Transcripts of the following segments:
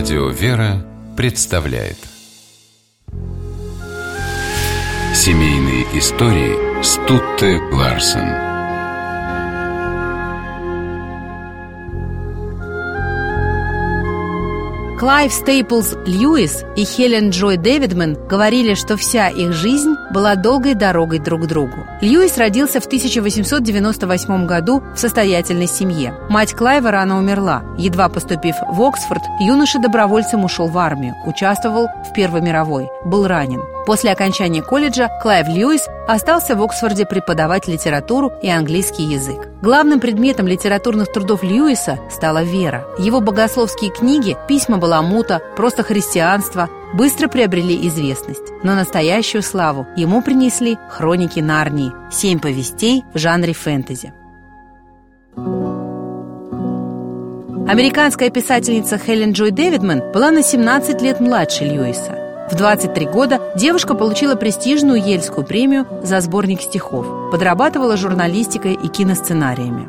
Радио «Вера» представляет. Семейные истории с Туттой Ларсен Клайв Стейплз Льюис и Хелен Джой Дэвидман говорили, что вся их жизнь была долгой дорогой друг к другу. Льюис родился в 1898 году в состоятельной семье. Мать Клайва рано умерла. Едва поступив в Оксфорд, юноша добровольцем ушел в армию, участвовал в Первой мировой, был ранен. После окончания колледжа Клайв Льюис остался в Оксфорде преподавать литературу и английский язык. Главным предметом литературных трудов Льюиса стала вера. Его богословские книги, письма Баламута, просто христианство быстро приобрели известность. Но настоящую славу ему принесли «Хроники Нарнии» – семь повестей в жанре фэнтези. Американская писательница Хелен Джой Дэвидман была на 17 лет младше Льюиса. В 23 года девушка получила престижную Ельскую премию за сборник стихов, подрабатывала журналистикой и киносценариями.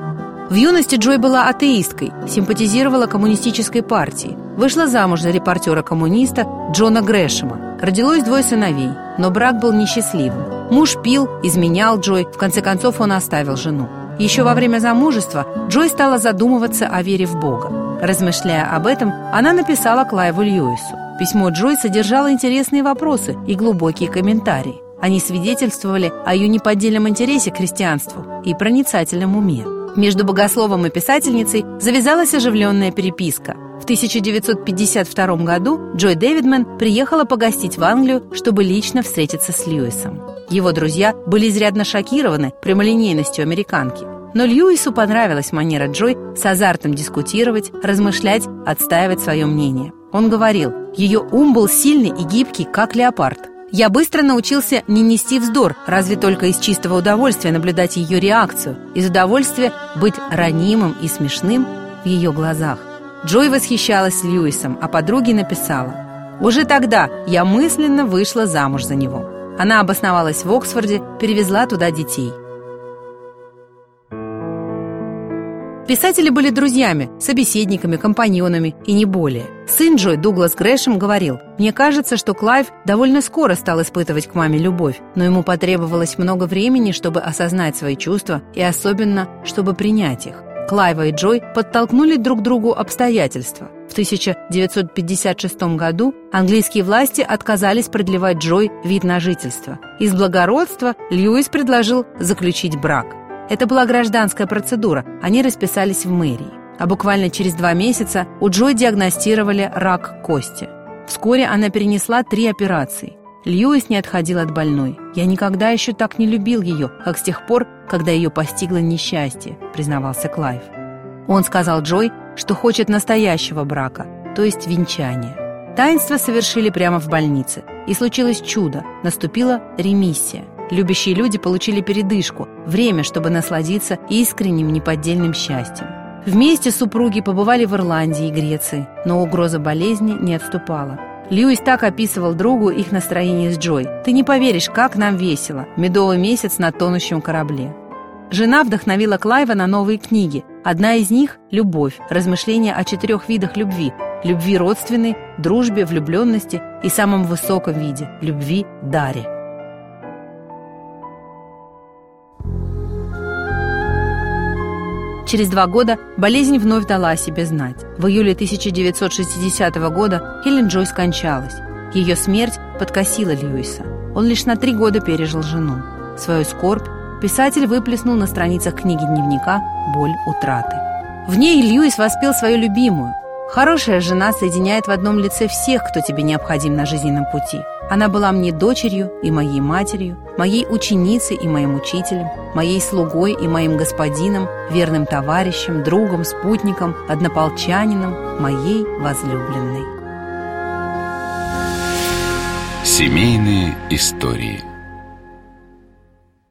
В юности Джой была атеисткой, симпатизировала коммунистической партии, вышла замуж за репортера-коммуниста Джона Грэшема. Родилось двое сыновей, но брак был несчастливым. Муж пил, изменял Джой, в конце концов он оставил жену. Еще во время замужества Джой стала задумываться о вере в Бога. Размышляя об этом, она написала Клайву Льюису. Письмо Джой содержало интересные вопросы и глубокие комментарии. Они свидетельствовали о ее неподдельном интересе к христианству и проницательном уме. Между богословом и писательницей завязалась оживленная переписка. В 1952 году Джой Дэвидман приехала погостить в Англию, чтобы лично встретиться с Льюисом. Его друзья были изрядно шокированы прямолинейностью американки. Но Льюису понравилась манера Джой с азартом дискутировать, размышлять, отстаивать свое мнение. Он говорил, ее ум был сильный и гибкий, как леопард. Я быстро научился не нести вздор, разве только из чистого удовольствия наблюдать ее реакцию, из удовольствия быть ранимым и смешным в ее глазах. Джой восхищалась Льюисом, а подруге написала «Уже тогда я мысленно вышла замуж за него». Она обосновалась в Оксфорде, перевезла туда детей. Писатели были друзьями, собеседниками, компаньонами и не более. Сын Джой, Дуглас Грэшем, говорил, «Мне кажется, что Клайв довольно скоро стал испытывать к маме любовь, но ему потребовалось много времени, чтобы осознать свои чувства и особенно, чтобы принять их. Клайва и Джой подтолкнули друг к другу обстоятельства. В 1956 году английские власти отказались продлевать Джой вид на жительство. Из благородства Льюис предложил заключить брак. Это была гражданская процедура, они расписались в мэрии. А буквально через два месяца у Джой диагностировали рак кости. Вскоре она перенесла три операции. Льюис не отходил от больной. «Я никогда еще так не любил ее, как с тех пор, когда ее постигло несчастье», признавался Клайв. Он сказал Джой, что хочет настоящего брака, то есть венчания. Таинство совершили прямо в больнице. И случилось чудо. Наступила ремиссия. Любящие люди получили передышку, время, чтобы насладиться искренним неподдельным счастьем. Вместе супруги побывали в Ирландии и Греции, но угроза болезни не отступала. Льюис так описывал другу их настроение с Джой. «Ты не поверишь, как нам весело. Медовый месяц на тонущем корабле». Жена вдохновила Клайва на новые книги. Одна из них – «Любовь. Размышления о четырех видах любви». Любви родственной, дружбе, влюбленности и самом высоком виде – любви даре. Через два года болезнь вновь дала о себе знать. В июле 1960 года Хелен Джой скончалась. Ее смерть подкосила Льюиса. Он лишь на три года пережил жену. Свою скорбь писатель выплеснул на страницах книги дневника «Боль утраты». В ней Льюис воспел свою любимую. Хорошая жена соединяет в одном лице всех, кто тебе необходим на жизненном пути. Она была мне дочерью и моей матерью, моей ученицей и моим учителем, моей слугой и моим господином, верным товарищем, другом, спутником, однополчанином, моей возлюбленной. Семейные истории –